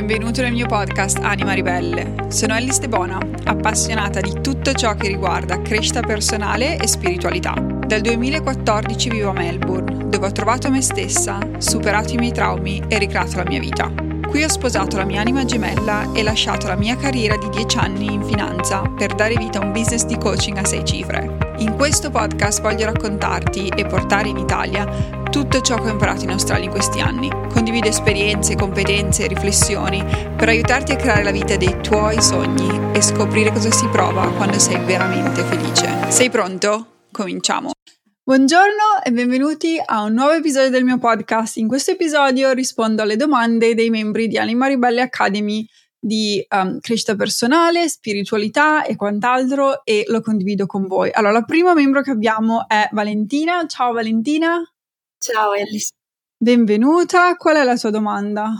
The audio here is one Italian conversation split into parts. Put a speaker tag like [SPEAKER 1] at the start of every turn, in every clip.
[SPEAKER 1] benvenuto nel mio podcast Anima Ribelle. Sono Ellie Stebona, appassionata di tutto ciò che riguarda crescita personale e spiritualità. Dal 2014 vivo a Melbourne, dove ho trovato me stessa, superato i miei traumi e ricreato la mia vita. Qui ho sposato la mia anima gemella e lasciato la mia carriera di 10 anni in finanza per dare vita a un business di coaching a 6 cifre. In questo podcast voglio raccontarti e portare in Italia tutto ciò che ho imparato in Australia in questi anni. Condivido esperienze, competenze e riflessioni per aiutarti a creare la vita dei tuoi sogni e scoprire cosa si prova quando sei veramente felice. Sei pronto? Cominciamo! Buongiorno e benvenuti a un nuovo episodio del mio podcast. In questo episodio rispondo alle domande dei membri di Anima Ribelle Academy di um, crescita personale, spiritualità e quant'altro e lo condivido con voi. Allora, il primo membro che abbiamo è Valentina. Ciao Valentina.
[SPEAKER 2] Ciao Alice.
[SPEAKER 1] Benvenuta, qual è la tua domanda?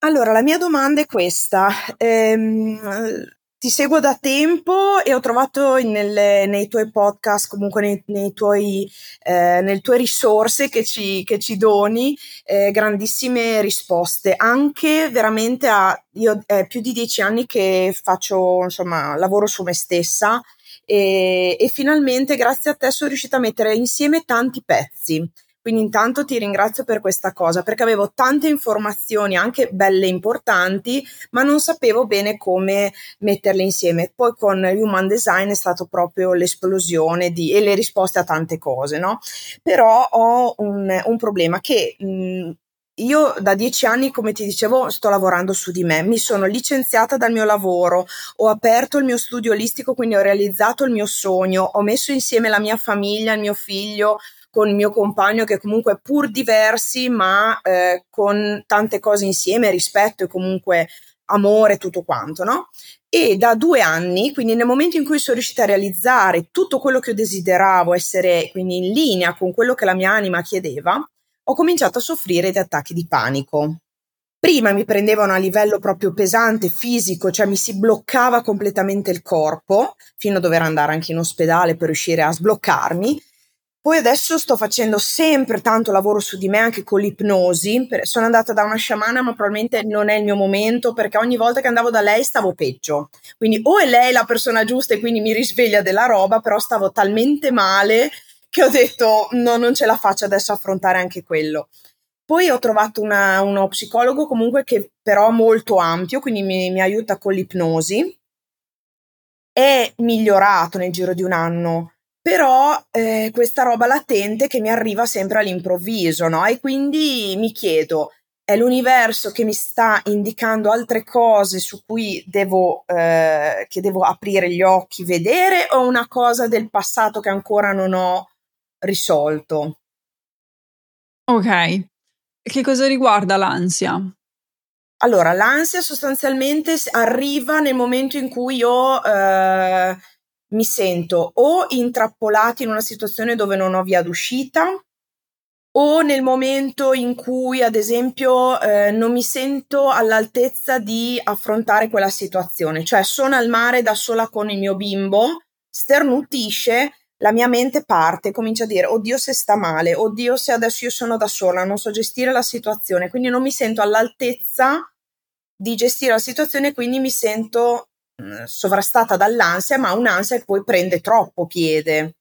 [SPEAKER 2] Allora, la mia domanda è questa. Ehm, ti seguo da tempo e ho trovato nelle, nei tuoi podcast, comunque nei, nei tuoi, eh, nelle tue risorse che ci, che ci doni, eh, grandissime risposte. Anche veramente a, io è più di dieci anni che faccio, insomma, lavoro su me stessa e, e finalmente grazie a te sono riuscita a mettere insieme tanti pezzi quindi intanto ti ringrazio per questa cosa perché avevo tante informazioni anche belle importanti, ma non sapevo bene come metterle insieme. Poi con Human Design è stato proprio l'esplosione di, e le risposte a tante cose, no? Però ho un, un problema che mh, io da dieci anni, come ti dicevo, sto lavorando su di me. Mi sono licenziata dal mio lavoro, ho aperto il mio studio olistico, quindi ho realizzato il mio sogno, ho messo insieme la mia famiglia, il mio figlio, con il mio compagno che comunque pur diversi ma eh, con tante cose insieme, rispetto e comunque amore, tutto quanto, no? E da due anni, quindi nel momento in cui sono riuscita a realizzare tutto quello che desideravo, essere quindi in linea con quello che la mia anima chiedeva, ho cominciato a soffrire di attacchi di panico. Prima mi prendevano a livello proprio pesante, fisico, cioè mi si bloccava completamente il corpo, fino a dover andare anche in ospedale per riuscire a sbloccarmi, poi adesso sto facendo sempre tanto lavoro su di me anche con l'ipnosi. Sono andata da una sciamana, ma probabilmente non è il mio momento perché ogni volta che andavo da lei stavo peggio. Quindi o è lei la persona giusta e quindi mi risveglia della roba, però stavo talmente male che ho detto no, non ce la faccio adesso affrontare anche quello. Poi ho trovato una, uno psicologo comunque che però molto ampio, quindi mi, mi aiuta con l'ipnosi. È migliorato nel giro di un anno però eh, questa roba latente che mi arriva sempre all'improvviso, no? E quindi mi chiedo, è l'universo che mi sta indicando altre cose su cui devo, eh, che devo aprire gli occhi, vedere, o una cosa del passato che ancora non ho risolto?
[SPEAKER 1] Ok. Che cosa riguarda l'ansia?
[SPEAKER 2] Allora, l'ansia sostanzialmente arriva nel momento in cui io eh, mi sento o intrappolata in una situazione dove non ho via d'uscita o nel momento in cui, ad esempio, eh, non mi sento all'altezza di affrontare quella situazione, cioè sono al mare da sola con il mio bimbo, sternutisce, la mia mente parte, comincia a dire, oddio se sta male, oddio se adesso io sono da sola, non so gestire la situazione, quindi non mi sento all'altezza di gestire la situazione, quindi mi sento sovrastata dall'ansia, ma un'ansia che poi prende troppo piede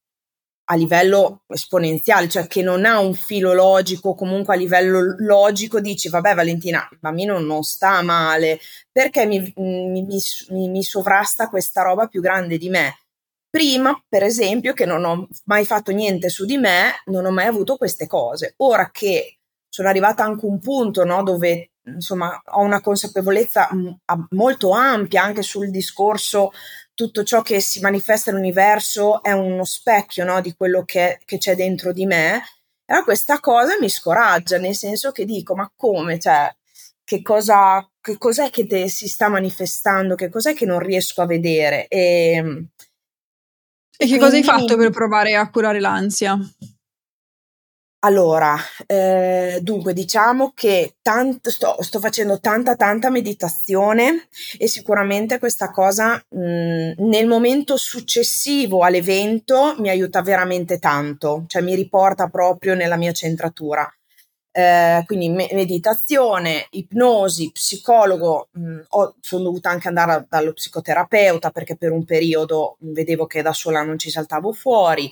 [SPEAKER 2] a livello esponenziale, cioè che non ha un filo logico, comunque a livello logico dici, vabbè Valentina, il bambino non sta male, perché mi, mi, mi, mi sovrasta questa roba più grande di me? Prima, per esempio, che non ho mai fatto niente su di me, non ho mai avuto queste cose. Ora che sono arrivata anche a un punto no, dove insomma ho una consapevolezza mm, molto ampia anche sul discorso tutto ciò che si manifesta nell'universo è uno specchio no, di quello che, che, c'è dentro di me. Allora questa cosa mi scoraggia, nel senso che dico, ma come? Cioè, che, cosa, che cos'è che te, si sta manifestando? Che cos'è che non riesco a vedere? E,
[SPEAKER 1] e che quindi... cosa hai fatto per provare a curare l'ansia?
[SPEAKER 2] Allora, eh, dunque diciamo che tanto, sto, sto, facendo tanta tanta meditazione e sicuramente questa cosa mh, mm, nel momento successivo all'evento mi aiuta veramente tanto, cioè mi riporta proprio nella mia centratura. eh, quindi me- meditazione, ipnosi, psicologo, mh, ho, sono dovuta anche andare a, dallo psicoterapeuta perché per un periodo vedevo che da sola non ci saltavo fuori.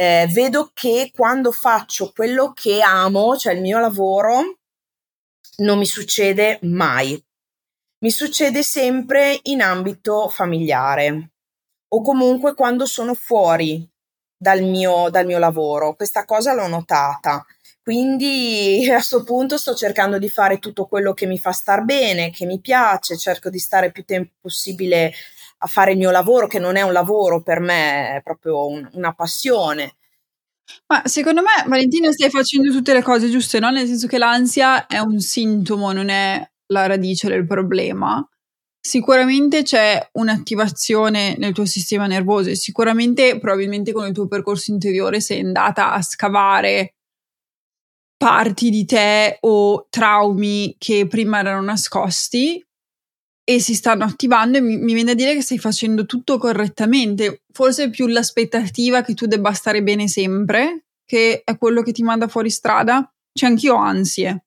[SPEAKER 2] Eh, vedo che quando faccio quello che amo, cioè il mio lavoro, non mi succede mai. Mi succede sempre in ambito familiare o comunque quando sono fuori dal mio, dal mio lavoro. Questa cosa l'ho notata. Quindi a questo punto sto cercando di fare tutto quello che mi fa star bene, che mi piace, cerco di stare più tempo possibile a fare il mio lavoro, che non è un lavoro per me, è proprio un, una passione.
[SPEAKER 1] Ma secondo me, Valentina, stai facendo tutte le cose giuste, no? Nel senso che l'ansia è un sintomo, non è la radice del problema. Sicuramente c'è un'attivazione nel tuo sistema nervoso e sicuramente, probabilmente con il tuo percorso interiore sei andata a scavare parti di te o traumi che prima erano nascosti e si stanno attivando e mi, mi, viene da dire che stai facendo tutto correttamente. Forse più l'aspettativa che tu debba stare bene sempre, che è quello che ti manda fuori strada. C'è anch'io ansie.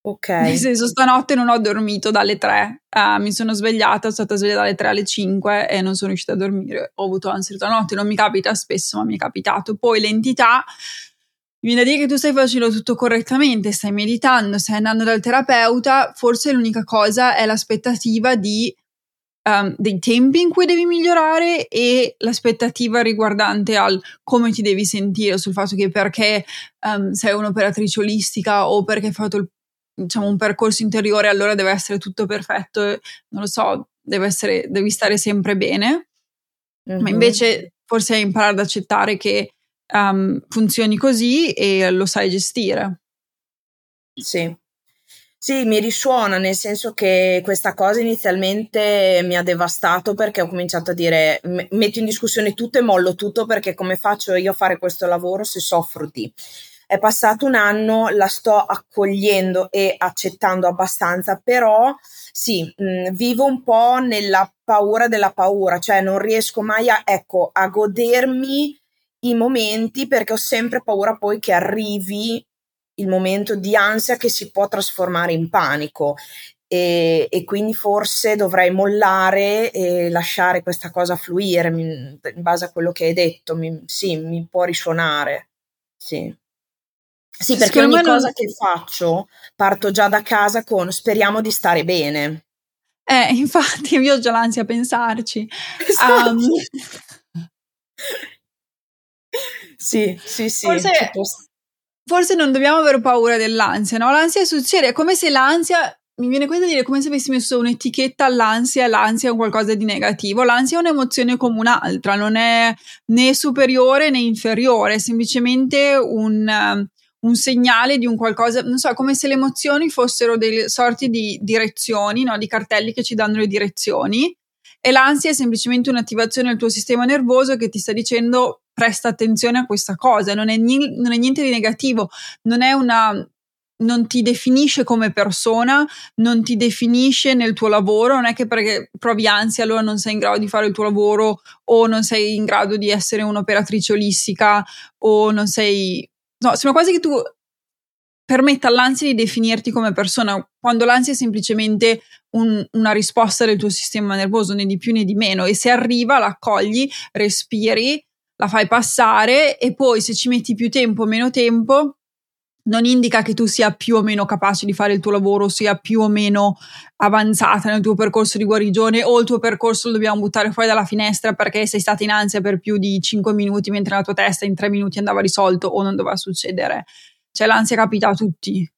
[SPEAKER 2] Ok.
[SPEAKER 1] Nel senso, stanotte non ho dormito dalle 3, uh, mi sono svegliata, sono stata sveglia dalle 3 alle 5 e non sono riuscita a dormire. Ho avuto ansia tutta notte, non mi capita spesso, ma mi è capitato. Poi l'entità, mi viene da dire che tu stai facendo tutto correttamente, stai meditando, stai andando dal terapeuta, forse l'unica cosa è l'aspettativa di Um, dei tempi in cui devi migliorare e l'aspettativa riguardante al come ti devi sentire, sul fatto che perché um, sei un'operatrice olistica o perché hai fatto il diciamo, un percorso interiore, allora deve essere tutto perfetto, non lo so, deve essere, devi stare sempre bene. Mm-hmm. Ma invece forse imparare ad accettare che um, funzioni così e lo sai gestire.
[SPEAKER 2] Sì. Sì, mi risuona, nel senso che questa cosa inizialmente mi ha devastato perché ho cominciato a dire metto in discussione tutto e mollo tutto perché come faccio io a fare questo lavoro se soffro di. È passato un anno, la sto accogliendo e accettando abbastanza, però sì, mh, mm, vivo un po' nella paura della paura, cioè non riesco mai a, ecco, a godermi i momenti perché ho sempre paura poi che arrivi il momento di ansia che si può trasformare in panico e, e, quindi forse dovrei mollare e lasciare questa cosa fluire in base a quello che hai detto. Mi, sì, mi può risuonare. Sì. Sì, perché ogni cosa non... che faccio parto già da casa con speriamo di stare bene.
[SPEAKER 1] Eh, infatti, io ho già l'ansia a pensarci. Esatto. Um...
[SPEAKER 2] sì, sì, sì.
[SPEAKER 1] Forse, forse non dobbiamo avere paura dell'ansia, no? L'ansia succede, è come se l'ansia mi viene quasi da dire come se avessi messo un'etichetta all'ansia l'ansia è qualcosa di negativo. L'ansia è un'emozione come un'altra, non è né superiore né inferiore, è semplicemente un, un segnale di un qualcosa, non so, come se le emozioni fossero delle sorti di direzioni, no? di cartelli che ci danno le direzioni e l'ansia è semplicemente un'attivazione del tuo sistema nervoso che ti sta dicendo presta attenzione a questa cosa, non è, ni- non è niente di negativo, non è una non ti definisce come persona, non ti definisce nel tuo lavoro, non è che perché provi ansia allora non sei in grado di fare il tuo lavoro o non sei in grado di essere un'operatrice olistica o non sei no, sembra quasi che tu permetta all'ansia di definirti come persona, quando l'ansia è semplicemente un, una risposta del tuo sistema nervoso, né di più né di meno, e se arriva la accogli, respiri, la fai passare e poi se ci metti più tempo o meno tempo, non indica che tu sia più o meno capace di fare il tuo lavoro, sia più o meno avanzata nel tuo percorso di guarigione o il tuo percorso lo dobbiamo buttare fuori dalla finestra perché sei stata in ansia per più di 5 minuti mentre la tua testa in 3 minuti andava risolto o non doveva succedere. Cioè l'ansia capita a tutti.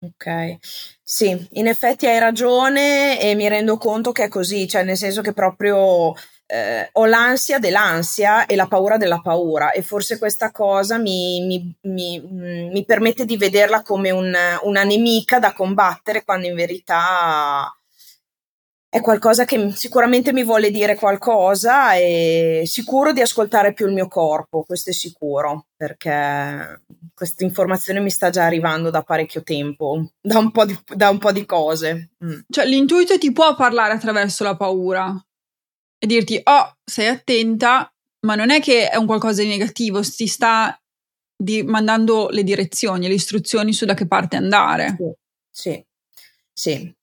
[SPEAKER 2] Ok, sì, in effetti hai ragione e mi rendo conto che è così, cioè nel senso che proprio eh, ho l'ansia dell'ansia e la paura della paura e forse questa cosa mi, mi, mi, mm, mi permette di vederla come un, una nemica da combattere quando in verità è qualcosa che sicuramente mi vuole dire qualcosa e sicuro di ascoltare più il mio corpo, questo è sicuro, perché questa informazione mi sta già arrivando da parecchio tempo, da un po' di, un po di cose.
[SPEAKER 1] Mm. Cioè l'intuito ti può parlare attraverso la paura, e dirti, oh, stai attenta, ma non è che è un qualcosa di negativo, ti sta di, mandando le direzioni, le istruzioni su da che parte andare.
[SPEAKER 2] Sì, sì, sì.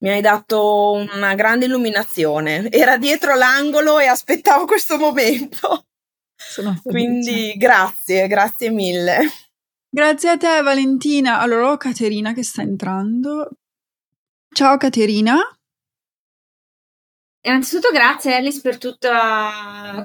[SPEAKER 2] Mi hai dato una grande illuminazione. Era dietro l'angolo e aspettavo questo momento. Quindi grazie, grazie mille.
[SPEAKER 1] Grazie a te Valentina. Allora ho Caterina che sta entrando. Ciao Caterina.
[SPEAKER 3] Innanzitutto grazie Alice per tutto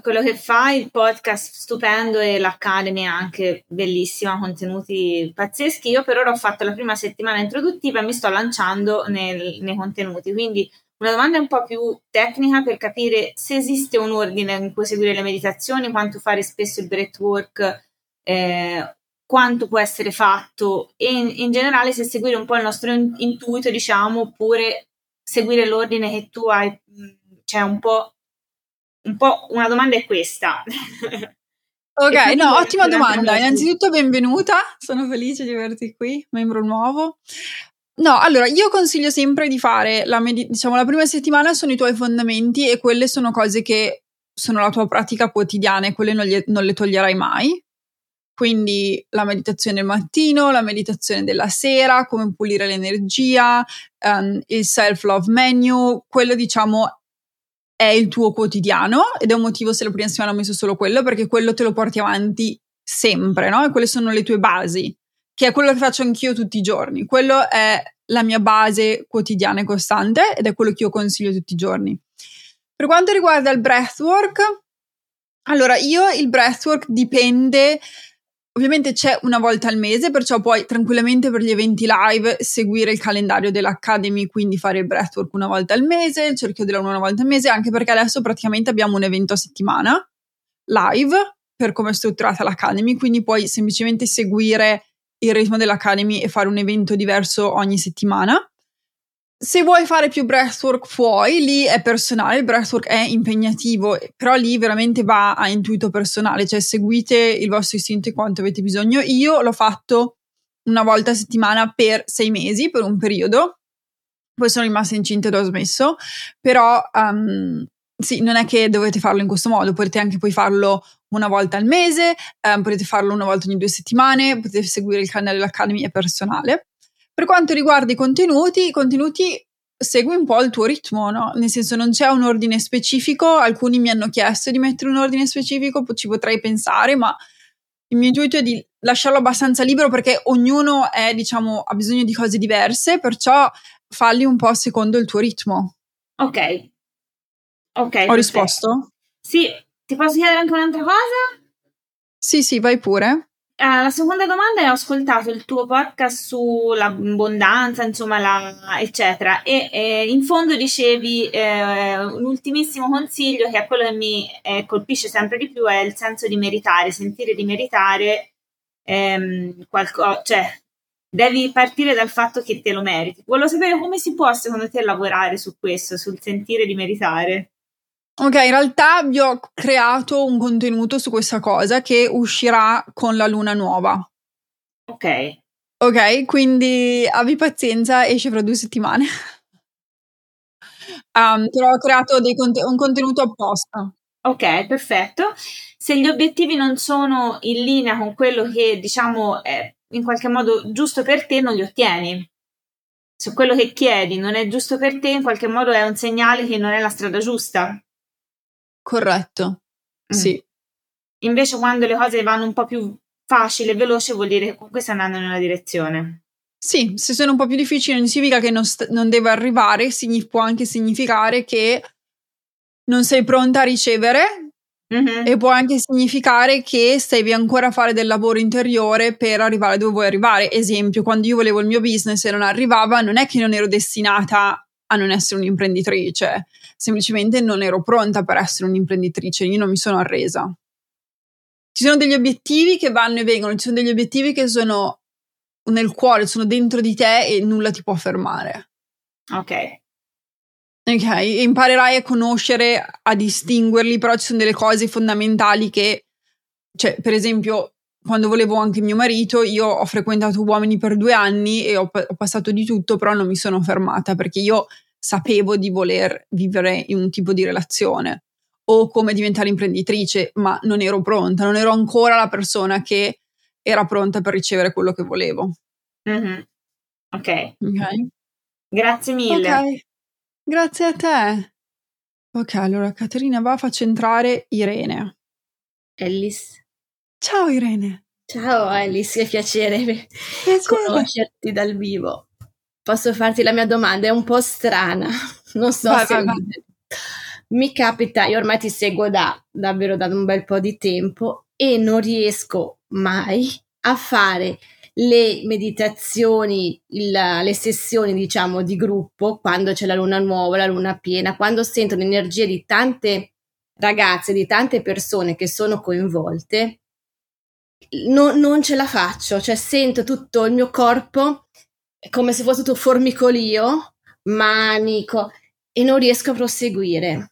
[SPEAKER 3] quello che fai, il podcast stupendo e l'Academy anche bellissima, contenuti pazzeschi. Io per ora ho fatto la prima settimana introduttiva e mi sto lanciando nel, nei contenuti, quindi una domanda un po' più tecnica per capire se esiste un ordine in cui seguire le meditazioni, quanto fare spesso il breathwork, eh, quanto può essere fatto e in, in, generale se seguire un po' il nostro intuito, diciamo, oppure seguire l'ordine che tu hai cioè un po', un po' una domanda è questa.
[SPEAKER 1] Ok, no, ottima domanda. Innanzitutto benvenuta, sono felice di averti qui, membro nuovo. No, allora io consiglio sempre di fare la, med- diciamo, la prima settimana sono i tuoi fondamenti e quelle sono cose che sono la tua pratica quotidiana e quelle non, gli- non le toglierai mai. Quindi la meditazione del mattino, la meditazione della sera, come pulire l'energia, um, il self-love menu, quello diciamo è il tuo quotidiano ed è un motivo se la prima settimana ho messo solo quello perché quello te lo porti avanti sempre, no? E quelle sono le tue basi, che è quello che faccio anch'io tutti i giorni. Quello è la mia base quotidiana e costante ed è quello che io consiglio tutti i giorni. Per quanto riguarda il breathwork, allora io il breathwork dipende Ovviamente c'è una volta al mese, perciò puoi tranquillamente per gli eventi live seguire il calendario dell'Academy, quindi fare il breathwork una volta al mese, il cerchio della luna una volta al mese, anche perché adesso praticamente abbiamo un evento a settimana live per come è strutturata l'Academy, quindi puoi semplicemente seguire il ritmo dell'Academy e fare un evento diverso ogni settimana. Se vuoi fare più breathwork puoi, lì è personale, il breathwork è impegnativo, però lì veramente va a intuito personale, cioè seguite il vostro istinto e quanto avete bisogno. Io l'ho fatto una volta a settimana per sei mesi, per un periodo, poi sono rimasta incinta ed ho smesso, però um, sì, non è che dovete farlo in questo modo, potete anche poi farlo una volta al mese, um, potete farlo una volta ogni due settimane, potete seguire il canale dell'Academy, è personale. Per quanto riguarda i contenuti, i contenuti segui un po' il tuo ritmo, no? Nel senso non c'è un ordine specifico, alcuni mi hanno chiesto di mettere un ordine specifico, ci potrei pensare, ma il mio intuito è di lasciarlo abbastanza libero perché ognuno è, diciamo, ha bisogno di cose diverse, perciò falli un po' secondo il tuo ritmo.
[SPEAKER 3] Ok.
[SPEAKER 1] Ok. Ho risposto?
[SPEAKER 3] Sì, ti posso chiedere anche un'altra cosa?
[SPEAKER 1] Sì, sì, vai pure.
[SPEAKER 3] Uh, la seconda domanda è: ho ascoltato il tuo podcast sull'abbondanza, insomma, la, eccetera, e eh, in fondo dicevi eh, un ultimissimo consiglio che è quello che mi eh, colpisce sempre di più è il senso di meritare, sentire di meritare ehm, qualcosa, cioè devi partire dal fatto che te lo meriti. Volevo sapere come si può secondo te lavorare su questo, sul sentire di meritare.
[SPEAKER 1] Ok, in realtà vi ho creato un contenuto su questa cosa che uscirà con la luna nuova.
[SPEAKER 3] Ok.
[SPEAKER 1] Ok, quindi abbi pazienza, esce fra due settimane. um, però ho creato conten- un contenuto apposta.
[SPEAKER 3] Ok, perfetto. Se gli obiettivi non sono in linea con quello che diciamo è in qualche modo giusto per te, non li ottieni. Se quello che chiedi non è giusto per te, in qualche modo è un segnale che non è la strada giusta.
[SPEAKER 1] Corretto, mm. sì.
[SPEAKER 3] Invece quando le cose vanno un po' più facile e veloce vuol dire che comunque stai andando nella direzione.
[SPEAKER 1] Sì, se sono un po' più difficili non significa che non, st- non deve arrivare, signi- può anche significare che non sei pronta a ricevere mm-hmm. e può anche significare che devi ancora fare del lavoro interiore per arrivare dove vuoi arrivare. Esempio, quando io volevo il mio business e non arrivava, non è che non ero destinata a non essere un'imprenditrice, semplicemente non ero pronta per essere un'imprenditrice, io non mi sono arresa. Ci sono degli obiettivi che vanno e vengono, ci sono degli obiettivi che sono nel cuore, sono dentro di te e nulla ti può fermare.
[SPEAKER 3] Ok.
[SPEAKER 1] Ok, imparerai a conoscere, a distinguerli, però ci sono delle cose fondamentali che, cioè, per esempio, quando volevo anche mio marito, io ho frequentato uomini per due anni e ho, ho passato di tutto, però non mi sono fermata perché io sapevo di voler vivere in un tipo di relazione o come diventare imprenditrice, ma non ero pronta, non ero ancora la persona che era pronta per ricevere quello che volevo.
[SPEAKER 3] Mm-hmm. Ok.
[SPEAKER 1] Ok.
[SPEAKER 3] Grazie mille.
[SPEAKER 1] Ok. Grazie a te. Ok, allora Caterina va, faccio entrare Irene.
[SPEAKER 4] Ellis.
[SPEAKER 1] Ciao Irene.
[SPEAKER 4] Ciao Ellis, che piacere,
[SPEAKER 1] Piacere.
[SPEAKER 4] conoscerti dal vivo. Posso farti la mia domanda? È un po' strana, non so
[SPEAKER 1] Vai,
[SPEAKER 4] se...
[SPEAKER 1] vai, vai.
[SPEAKER 4] Mi capita, io ormai ti seguo da davvero da un bel po' di tempo e non riesco mai a fare le meditazioni, il- le sessioni, diciamo, di gruppo quando c'è la luna nuova, la luna piena, quando sento l'energia di tante ragazze, di tante persone che sono coinvolte, no- non ce la faccio, cioè sento tutto il mio corpo come se fosse tutto formicolio, manico, e non riesco a proseguire.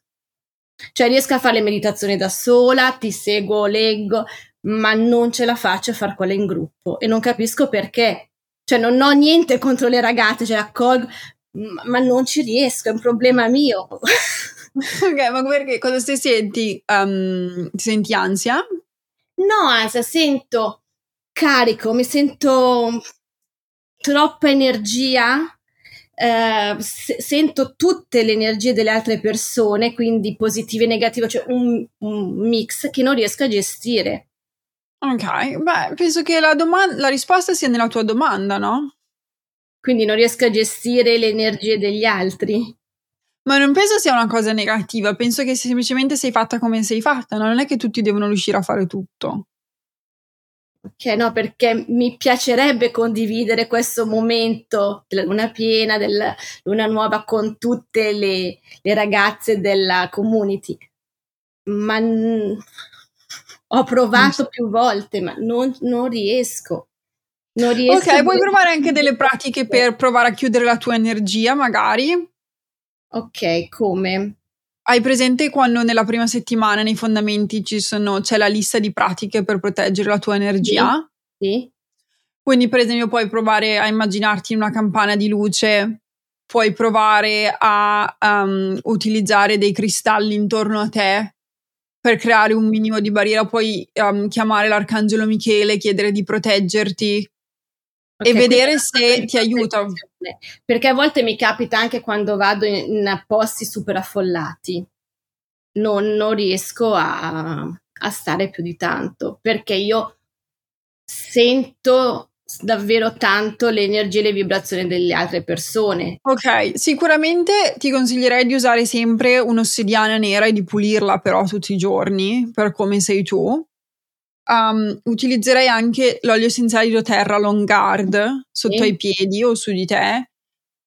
[SPEAKER 4] Cioè riesco a fare le meditazioni da sola, ti seguo, leggo, ma non ce la faccio a fare quelle in gruppo e non capisco perché. Cioè non ho niente contro le ragazze, cioè accolgo, ma non ci riesco, è un problema mio.
[SPEAKER 1] Ok, ma perché cosa ti senti? Um, ti senti ansia?
[SPEAKER 4] No, anzi, sento carico, mi sento troppa energia, eh, se- sento tutte le energie delle altre persone, quindi positive e negative, cioè un, un mix che non riesco a gestire.
[SPEAKER 1] Ok, beh, penso che la, doman- la risposta sia nella tua domanda, no?
[SPEAKER 4] Quindi non riesco a gestire le energie degli altri.
[SPEAKER 1] Ma non penso sia una cosa negativa, penso che semplicemente sei fatta come sei fatta, no? non è che tutti devono riuscire a fare tutto.
[SPEAKER 4] Ok, no, perché mi piacerebbe condividere questo momento della luna piena, della luna nuova con tutte le, le ragazze della community. Ma n- ho provato più volte, ma non, non riesco. Non riesco
[SPEAKER 1] Ok,
[SPEAKER 4] a-
[SPEAKER 1] puoi provare anche delle pratiche per provare a chiudere la tua energia, magari.
[SPEAKER 4] Ok, come?
[SPEAKER 1] Hai presente quando nella prima settimana nei fondamenti ci sono, c'è la lista di pratiche per proteggere la tua energia?
[SPEAKER 4] Sì?
[SPEAKER 1] Quindi, per esempio, puoi provare a immaginarti una campana di luce, puoi provare a um, utilizzare dei cristalli intorno a te per creare un minimo di barriera, puoi um, chiamare l'arcangelo Michele, chiedere di proteggerti
[SPEAKER 4] Ok,
[SPEAKER 1] e vedere se ti aiuta.
[SPEAKER 4] Perché a volte mi capita anche quando vado in, in posti super affollati. Non, non riesco a, a stare più di tanto perché io sento davvero tanto le energie e le vibrazioni delle altre persone.
[SPEAKER 1] Ok, sicuramente ti consiglierei di usare sempre un'ossidiana nera e di pulirla però tutti i giorni per come sei tu. Um, utilizzerei anche l'olio essenziale di doTERRA Long Guard sotto
[SPEAKER 4] Sì.
[SPEAKER 1] ai piedi o su di te.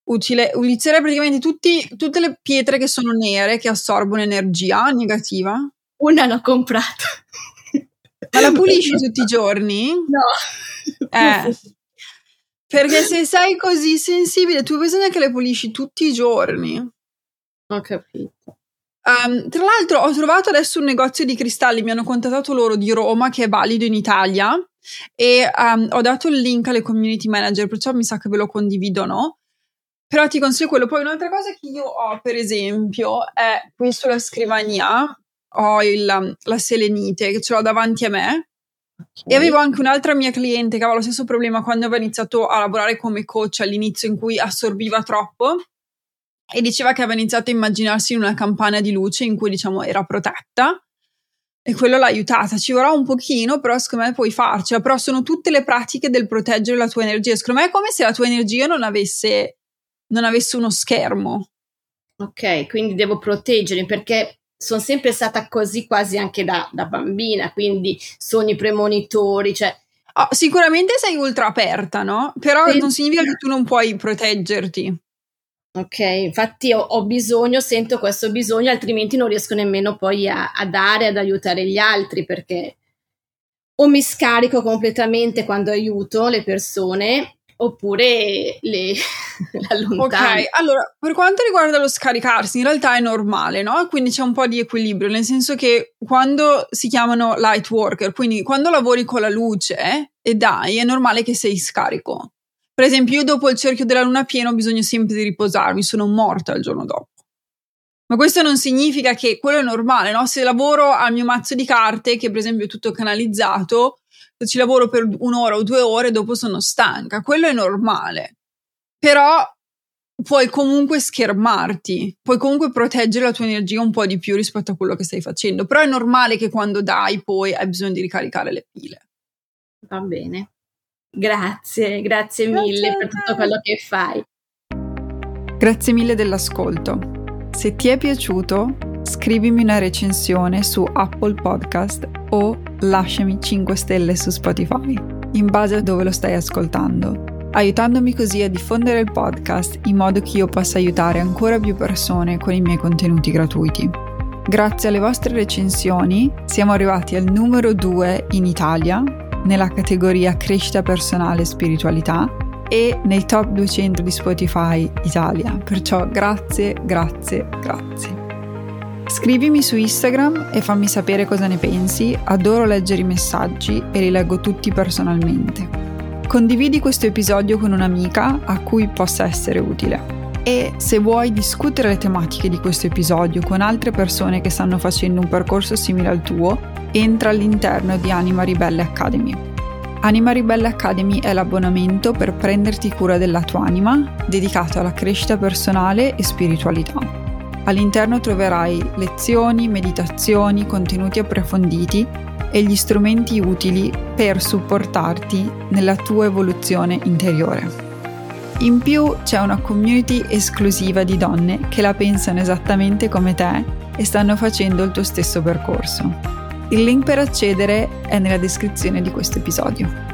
[SPEAKER 1] Utile- utilizzerei praticamente tutti- tutte le pietre che sono nere che assorbono energia negativa.
[SPEAKER 4] Una l'ho comprata.
[SPEAKER 1] Ma la pulisci tutti i giorni?
[SPEAKER 4] No.
[SPEAKER 1] Eh. Perché se sei così sensibile, tu bisogna che le pulisci tutti i giorni.
[SPEAKER 4] Ho capito.
[SPEAKER 1] Um, tra l'altro ho trovato adesso un negozio di cristalli, mi hanno contattato loro di Roma che è valido in Italia e um, ho dato il link alle community manager, perciò mi sa che ve lo condividono. Però ti consiglio quello. Poi un'altra cosa che io ho, per esempio, è qui sulla scrivania ho il, um, la selenite che ce l'ho davanti a me e avevo anche un'altra mia cliente che aveva lo stesso problema quando aveva iniziato a lavorare come coach all'inizio in cui assorbiva troppo e diceva che aveva iniziato a immaginarsi una campana di luce in cui diciamo era protetta e quello l'ha aiutata. Ci vorrà un pochino, però secondo me puoi farcela. Però sono tutte le pratiche del proteggere la tua energia. Secondo me è come se la tua energia non avesse, non avesse uno schermo.
[SPEAKER 4] Ok, quindi devo proteggermi perché sono sempre stata così quasi anche da, da bambina, quindi sogni premonitori, cioè
[SPEAKER 1] Oh, sicuramente sei ultra aperta, no? Però
[SPEAKER 4] Sì.
[SPEAKER 1] non significa che tu non puoi proteggerti.
[SPEAKER 4] Ok, infatti ho, ho bisogno, sento questo bisogno, altrimenti non riesco nemmeno poi a, a dare, ad aiutare gli altri, perché o mi scarico completamente quando aiuto le persone, oppure le allontano.
[SPEAKER 1] Ok, allora, per quanto riguarda lo scaricarsi, in realtà è normale, no? Quindi c'è un po' di equilibrio, nel senso che quando si chiamano light worker, quindi quando lavori con la luce e dai, è normale che sei scarico. Per esempio, io dopo il cerchio della luna piena ho bisogno sempre di riposarmi, sono morta il giorno dopo. Ma questo non significa che quello è normale, no? Se lavoro al mio mazzo di carte, che per esempio è tutto canalizzato, ci lavoro per un'ora o due ore, dopo sono stanca. Quello è normale. Però puoi comunque schermarti, puoi comunque proteggere la tua energia un po' di più rispetto a quello che stai facendo. Però è normale che quando dai poi hai bisogno di ricaricare le pile.
[SPEAKER 4] Va bene. Grazie, grazie mille grazie per tutto quello che fai.
[SPEAKER 1] Grazie mille dell'ascolto. Se ti è piaciuto, scrivimi una recensione su Apple Podcast o lasciami 5 stelle su Spotify, in base a dove lo stai ascoltando, aiutandomi così a diffondere il podcast in modo che io possa aiutare ancora più persone con i miei contenuti gratuiti. Grazie alle vostre recensioni siamo arrivati al numero 2 in Italia nella categoria crescita personale e spiritualità e nei top 200 di Spotify Italia. Perciò grazie, grazie, grazie. Scrivimi su Instagram e fammi sapere cosa ne pensi, adoro leggere i messaggi e li leggo tutti personalmente. Condividi questo episodio con un'amica a cui possa essere utile. E se vuoi discutere le tematiche di questo episodio con altre persone che stanno facendo un percorso simile al tuo, entra all'interno di Anima Ribelle Academy. Anima Ribelle Academy è l'abbonamento per prenderti cura della tua anima, dedicato alla crescita personale e spiritualità. All'interno troverai lezioni, meditazioni, contenuti approfonditi e gli strumenti utili per supportarti nella tua evoluzione interiore. In più c'è una community esclusiva di donne che la pensano esattamente come te e stanno facendo il tuo stesso percorso. Il link per accedere è nella descrizione di questo episodio.